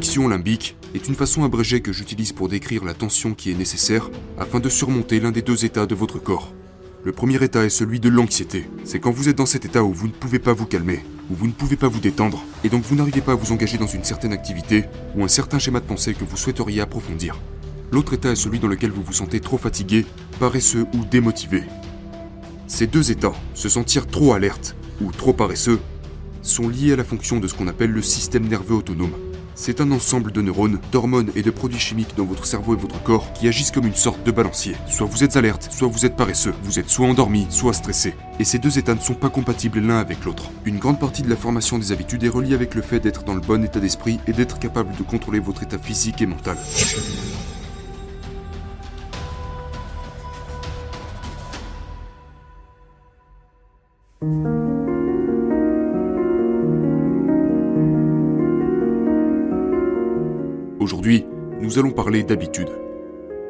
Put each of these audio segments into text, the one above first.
friction limbique est une façon abrégée que j'utilise pour décrire la tension qui est nécessaire afin de surmonter l'un des deux états de votre corps. Le premier état est celui de l'anxiété. C'est quand vous êtes dans cet état où vous ne pouvez pas vous calmer, où vous ne pouvez pas vous détendre, et donc vous n'arrivez pas à vous engager dans une certaine activité ou un certain schéma de pensée que vous souhaiteriez approfondir. L'autre état est celui dans lequel vous vous sentez trop fatigué, paresseux ou démotivé. Ces deux états, se sentir trop alerte ou trop paresseux, sont liés à la fonction de ce qu'on appelle le système nerveux autonome. C'est un ensemble de neurones, d'hormones et de produits chimiques dans votre cerveau et votre corps qui agissent comme une sorte de balancier. Soit vous êtes alerte, soit vous êtes paresseux, vous êtes soit endormi, soit stressé. Et ces deux états ne sont pas compatibles l'un avec l'autre. Une grande partie de la formation des habitudes est reliée avec le fait d'être dans le bon état d'esprit et d'être capable de contrôler votre état physique et mental. Aujourd'hui, nous allons parler d'habitudes.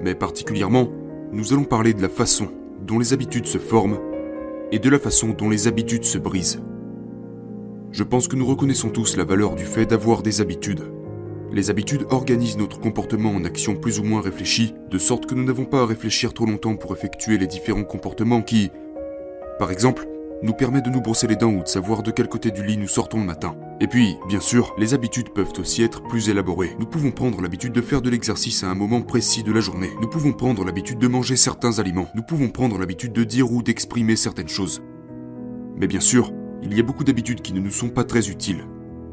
Mais particulièrement, nous allons parler de la façon dont les habitudes se forment et de la façon dont les habitudes se brisent. Je pense que nous reconnaissons tous la valeur du fait d'avoir des habitudes. Les habitudes organisent notre comportement en actions plus ou moins réfléchies, de sorte que nous n'avons pas à réfléchir trop longtemps pour effectuer les différents comportements qui, par exemple, nous permet de nous brosser les dents ou de savoir de quel côté du lit nous sortons le matin. Et puis, bien sûr, les habitudes peuvent aussi être plus élaborées. Nous pouvons prendre l'habitude de faire de l'exercice à un moment précis de la journée. Nous pouvons prendre l'habitude de manger certains aliments. Nous pouvons prendre l'habitude de dire ou d'exprimer certaines choses. Mais bien sûr, il y a beaucoup d'habitudes qui ne nous sont pas très utiles,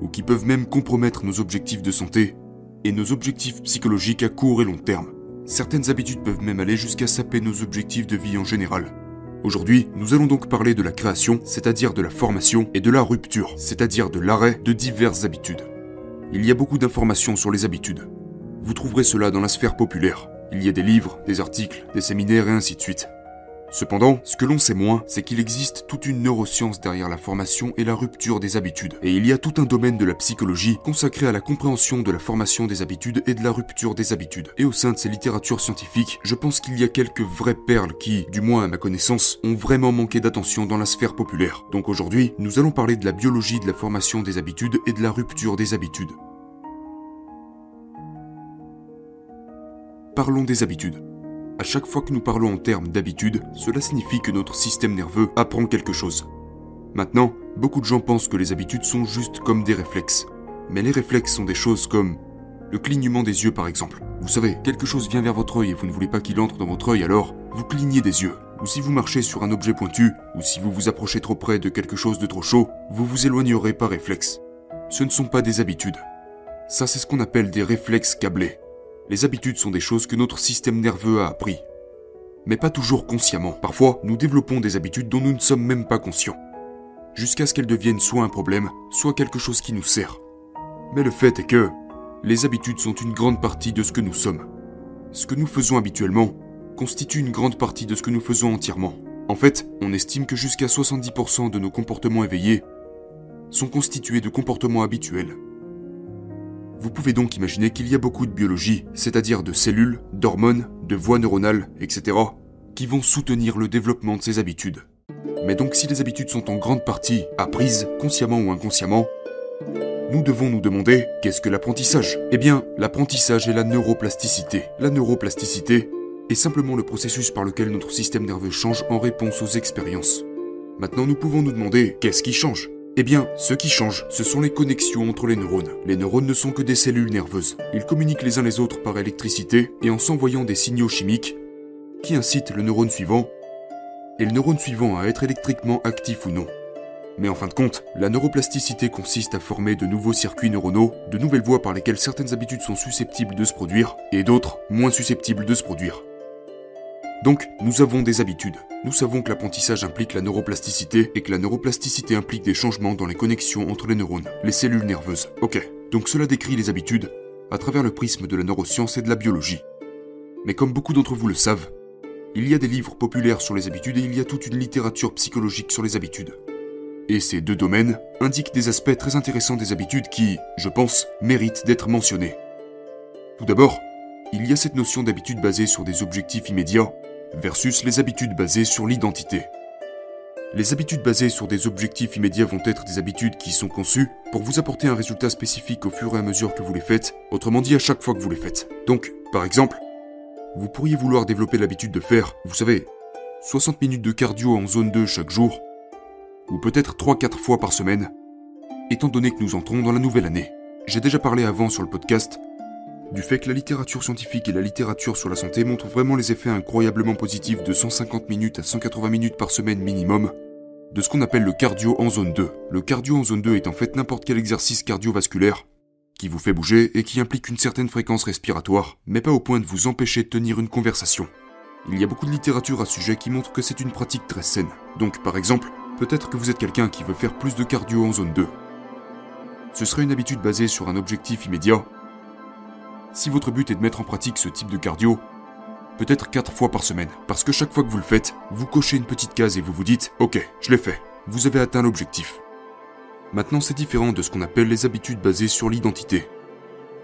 ou qui peuvent même compromettre nos objectifs de santé et nos objectifs psychologiques à court et long terme. Certaines habitudes peuvent même aller jusqu'à saper nos objectifs de vie en général. Aujourd'hui, nous allons donc parler de la création, c'est-à-dire de la formation, et de la rupture, c'est-à-dire de l'arrêt de diverses habitudes. Il y a beaucoup d'informations sur les habitudes. Vous trouverez cela dans la sphère populaire. Il y a des livres, des articles, des séminaires et ainsi de suite. Cependant, ce que l'on sait moins, c'est qu'il existe toute une neuroscience derrière la formation et la rupture des habitudes. Et il y a tout un domaine de la psychologie consacré à la compréhension de la formation des habitudes et de la rupture des habitudes. Et au sein de ces littératures scientifiques, je pense qu'il y a quelques vraies perles qui, du moins à ma connaissance, ont vraiment manqué d'attention dans la sphère populaire. Donc aujourd'hui, nous allons parler de la biologie de la formation des habitudes et de la rupture des habitudes. Parlons des habitudes. À chaque fois que nous parlons en termes d'habitude, cela signifie que notre système nerveux apprend quelque chose. Maintenant, beaucoup de gens pensent que les habitudes sont juste comme des réflexes. Mais les réflexes sont des choses comme le clignement des yeux par exemple. Vous savez, quelque chose vient vers votre œil et vous ne voulez pas qu'il entre dans votre œil alors vous clignez des yeux. Ou si vous marchez sur un objet pointu, ou si vous vous approchez trop près de quelque chose de trop chaud, vous vous éloignerez par réflexe. Ce ne sont pas des habitudes. Ça c'est ce qu'on appelle des réflexes câblés. Les habitudes sont des choses que notre système nerveux a appris. Mais pas toujours consciemment. Parfois, nous développons des habitudes dont nous ne sommes même pas conscients. Jusqu'à ce qu'elles deviennent soit un problème, soit quelque chose qui nous sert. Mais le fait est que les habitudes sont une grande partie de ce que nous sommes. Ce que nous faisons habituellement constitue une grande partie de ce que nous faisons entièrement. En fait, on estime que jusqu'à 70% de nos comportements éveillés sont constitués de comportements habituels. Vous pouvez donc imaginer qu'il y a beaucoup de biologie, c'est-à-dire de cellules, d'hormones, de voies neuronales, etc., qui vont soutenir le développement de ces habitudes. Mais donc si les habitudes sont en grande partie apprises, consciemment ou inconsciemment, nous devons nous demander qu'est-ce que l'apprentissage? Eh bien, l'apprentissage est la neuroplasticité. La neuroplasticité est simplement le processus par lequel notre système nerveux change en réponse aux expériences. Maintenant, nous pouvons nous demander qu'est-ce qui change? Eh bien, ce qui change, ce sont les connexions entre les neurones. Les neurones ne sont que des cellules nerveuses. Ils communiquent les uns les autres par électricité et en s'envoyant des signaux chimiques qui incitent le neurone suivant et le neurone suivant à être électriquement actif ou non. Mais en fin de compte, la neuroplasticité consiste à former de nouveaux circuits neuronaux, de nouvelles voies par lesquelles certaines habitudes sont susceptibles de se produire et d'autres moins susceptibles de se produire. Donc, nous avons des habitudes. Nous savons que l'apprentissage implique la neuroplasticité et que la neuroplasticité implique des changements dans les connexions entre les neurones, les cellules nerveuses. Ok, donc cela décrit les habitudes à travers le prisme de la neuroscience et de la biologie. Mais comme beaucoup d'entre vous le savent, il y a des livres populaires sur les habitudes et il y a toute une littérature psychologique sur les habitudes. Et ces deux domaines indiquent des aspects très intéressants des habitudes qui, je pense, méritent d'être mentionnés. Tout d'abord, il y a cette notion d'habitude basée sur des objectifs immédiats versus les habitudes basées sur l'identité. Les habitudes basées sur des objectifs immédiats vont être des habitudes qui sont conçues pour vous apporter un résultat spécifique au fur et à mesure que vous les faites, autrement dit à chaque fois que vous les faites. Donc, par exemple, vous pourriez vouloir développer l'habitude de faire, vous savez, 60 minutes de cardio en zone 2 chaque jour, ou peut-être 3-4 fois par semaine, étant donné que nous entrons dans la nouvelle année. J'ai déjà parlé avant sur le podcast du fait que la littérature scientifique et la littérature sur la santé montrent vraiment les effets incroyablement positifs de 150 minutes à 180 minutes par semaine minimum de ce qu'on appelle le cardio en zone 2. Le cardio en zone 2 est en fait n'importe quel exercice cardiovasculaire qui vous fait bouger et qui implique une certaine fréquence respiratoire, mais pas au point de vous empêcher de tenir une conversation. Il y a beaucoup de littérature à ce sujet qui montre que c'est une pratique très saine. Donc par exemple, peut-être que vous êtes quelqu'un qui veut faire plus de cardio en zone 2. Ce serait une habitude basée sur un objectif immédiat si votre but est de mettre en pratique ce type de cardio, peut-être 4 fois par semaine, parce que chaque fois que vous le faites, vous cochez une petite case et vous vous dites Ok, je l'ai fait, vous avez atteint l'objectif. Maintenant, c'est différent de ce qu'on appelle les habitudes basées sur l'identité.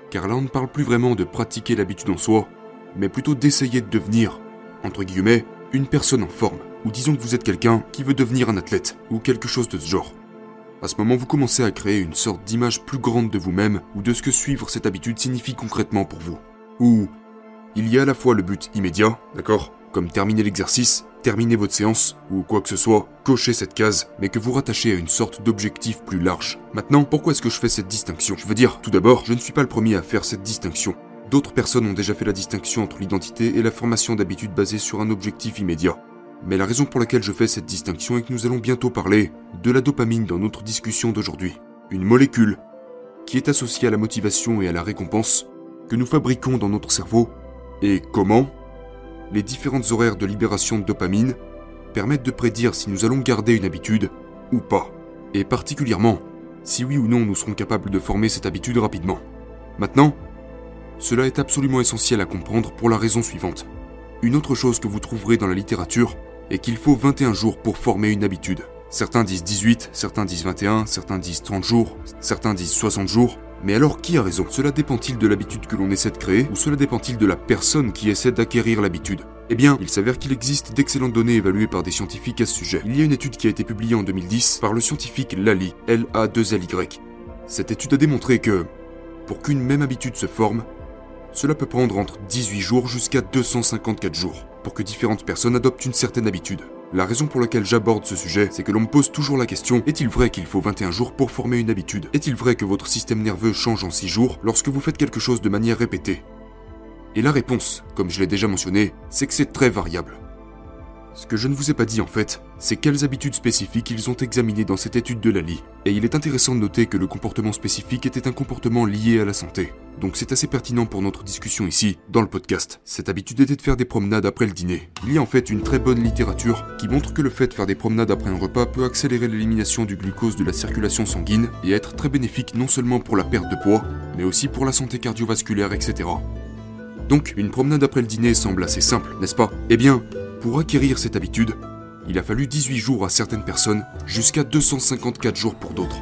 Car là, on ne parle plus vraiment de pratiquer l'habitude en soi, mais plutôt d'essayer de devenir, entre guillemets, une personne en forme, ou disons que vous êtes quelqu'un qui veut devenir un athlète, ou quelque chose de ce genre. À ce moment, vous commencez à créer une sorte d'image plus grande de vous-même ou de ce que suivre cette habitude signifie concrètement pour vous. Ou il y a à la fois le but immédiat, d'accord Comme terminer l'exercice, terminer votre séance, ou quoi que ce soit, cocher cette case, mais que vous rattachez à une sorte d'objectif plus large. Maintenant, pourquoi est-ce que je fais cette distinction? Je veux dire, tout d'abord, je ne suis pas le premier à faire cette distinction. D'autres personnes ont déjà fait la distinction entre l'identité et la formation d'habitudes basées sur un objectif immédiat. Mais la raison pour laquelle je fais cette distinction est que nous allons bientôt parler de la dopamine dans notre discussion d'aujourd'hui. Une molécule qui est associée à la motivation et à la récompense que nous fabriquons dans notre cerveau et comment les différentes horaires de libération de dopamine permettent de prédire si nous allons garder une habitude ou pas. Et particulièrement, si oui ou non nous serons capables de former cette habitude rapidement. Maintenant, cela est absolument essentiel à comprendre pour la raison suivante. Une autre chose que vous trouverez dans la littérature et qu'il faut 21 jours pour former une habitude. Certains disent 18, certains disent 21, certains disent 30 jours, certains disent 60 jours. Mais alors qui a raison? Cela dépend-il de l'habitude que l'on essaie de créer ou cela dépend-il de la personne qui essaie d'acquérir l'habitude? Eh bien, il s'avère qu'il existe d'excellentes données évaluées par des scientifiques à ce sujet. Il y a une étude qui a été publiée en 2010 par le scientifique Lally, L-A-2-L-Y. Cette étude a démontré que, pour qu'une même habitude se forme, cela peut prendre entre 18 jours jusqu'à 254 jours pour que différentes personnes adoptent une certaine habitude. La raison pour laquelle j'aborde ce sujet, c'est que l'on me pose toujours la question est-il vrai qu'il faut 21 jours pour former une habitude? Est-il vrai que votre système nerveux change en 6 jours lorsque vous faites quelque chose de manière répétée? Et la réponse, comme je l'ai déjà mentionné, c'est que c'est très variable. Ce que je ne vous ai pas dit en fait, c'est quelles habitudes spécifiques ils ont examinées dans cette étude de Lali. Et il est intéressant de noter que le comportement spécifique était un comportement lié à la santé. Donc c'est assez pertinent pour notre discussion ici, dans le podcast. Cette habitude était de faire des promenades après le dîner. Il y a en fait une très bonne littérature qui montre que le fait de faire des promenades après un repas peut accélérer l'élimination du glucose de la circulation sanguine et être très bénéfique non seulement pour la perte de poids, mais aussi pour la santé cardiovasculaire, etc. Donc, une promenade après le dîner semble assez simple, n'est-ce pas? Eh bien, pour acquérir cette habitude, il a fallu 18 jours à certaines personnes, jusqu'à 254 jours pour d'autres.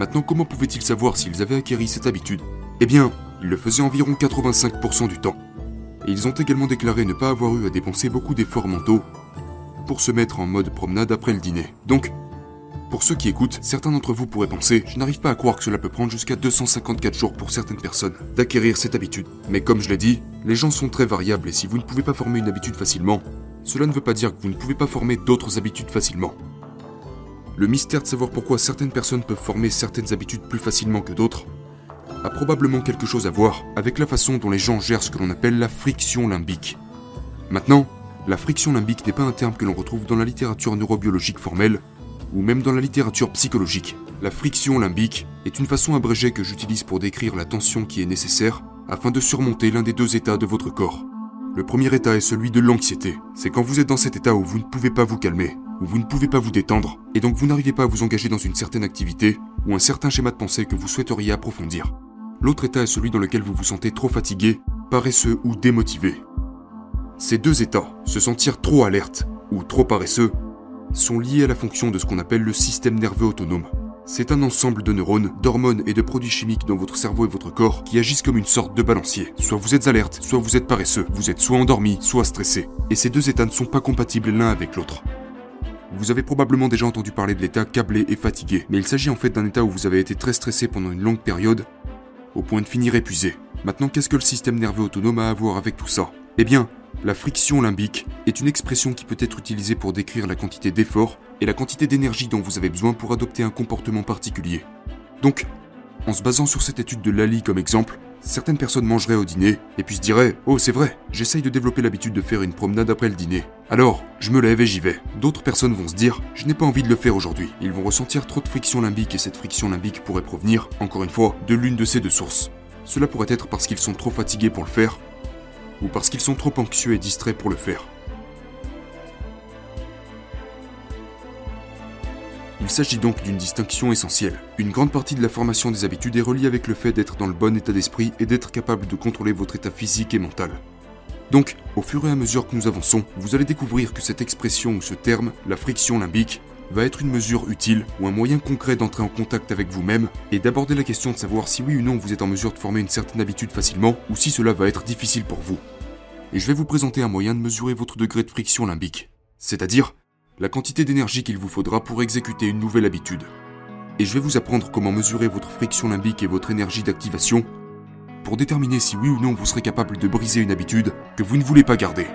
Maintenant, comment pouvaient-ils savoir s'ils avaient acquéri cette habitude? Eh bien, ils le faisaient environ 85% du temps. Ils ont également déclaré ne pas avoir eu à dépenser beaucoup d'efforts mentaux pour se mettre en mode promenade après le dîner. Donc, pour ceux qui écoutent, certains d'entre vous pourraient penser, je n'arrive pas à croire que cela peut prendre jusqu'à 254 jours pour certaines personnes d'acquérir cette habitude. Mais comme je l'ai dit, les gens sont très variables et si vous ne pouvez pas former une habitude facilement, cela ne veut pas dire que vous ne pouvez pas former d'autres habitudes facilement. Le mystère de savoir pourquoi certaines personnes peuvent former certaines habitudes plus facilement que d'autres a probablement quelque chose à voir avec la façon dont les gens gèrent ce que l'on appelle la friction limbique. Maintenant, la friction limbique n'est pas un terme que l'on retrouve dans la littérature neurobiologique formelle ou même dans la littérature psychologique. La friction limbique est une façon abrégée que j'utilise pour décrire la tension qui est nécessaire afin de surmonter l'un des deux états de votre corps. Le premier état est celui de l'anxiété. C'est quand vous êtes dans cet état où vous ne pouvez pas vous calmer, où vous ne pouvez pas vous détendre, et donc vous n'arrivez pas à vous engager dans une certaine activité ou un certain schéma de pensée que vous souhaiteriez approfondir. L'autre état est celui dans lequel vous vous sentez trop fatigué, paresseux ou démotivé. Ces deux états, se sentir trop alerte ou trop paresseux, sont liés à la fonction de ce qu'on appelle le système nerveux autonome. C'est un ensemble de neurones, d'hormones et de produits chimiques dans votre cerveau et votre corps qui agissent comme une sorte de balancier. Soit vous êtes alerte, soit vous êtes paresseux, vous êtes soit endormi, soit stressé. Et ces deux états ne sont pas compatibles l'un avec l'autre. Vous avez probablement déjà entendu parler de l'état câblé et fatigué, mais il s'agit en fait d'un état où vous avez été très stressé pendant une longue période, au point de finir épuisé. Maintenant, qu'est-ce que le système nerveux autonome a à voir avec tout ça? Eh bien, la friction limbique est une expression qui peut être utilisée pour décrire la quantité d'effort et la quantité d'énergie dont vous avez besoin pour adopter un comportement particulier. Donc, en se basant sur cette étude de Lali comme exemple, certaines personnes mangeraient au dîner et puis se diraient Oh, c'est vrai, j'essaye de développer l'habitude de faire une promenade après le dîner. Alors, je me lève et j'y vais. D'autres personnes vont se dire Je n'ai pas envie de le faire aujourd'hui. Ils vont ressentir trop de friction limbique et cette friction limbique pourrait provenir, encore une fois, de l'une de ces deux sources. Cela pourrait être parce qu'ils sont trop fatigués pour le faire, ou parce qu'ils sont trop anxieux et distraits pour le faire. Il s'agit donc d'une distinction essentielle. Une grande partie de la formation des habitudes est reliée avec le fait d'être dans le bon état d'esprit et d'être capable de contrôler votre état physique et mental. Donc, au fur et à mesure que nous avançons, vous allez découvrir que cette expression ou ce terme, la friction limbique, va être une mesure utile ou un moyen concret d'entrer en contact avec vous-même et d'aborder la question de savoir si oui ou non vous êtes en mesure de former une certaine habitude facilement ou si cela va être difficile pour vous. Et je vais vous présenter un moyen de mesurer votre degré de friction limbique, c'est-à-dire la quantité d'énergie qu'il vous faudra pour exécuter une nouvelle habitude. Et je vais vous apprendre comment mesurer votre friction limbique et votre énergie d'activation pour déterminer si oui ou non vous serez capable de briser une habitude que vous ne voulez pas garder.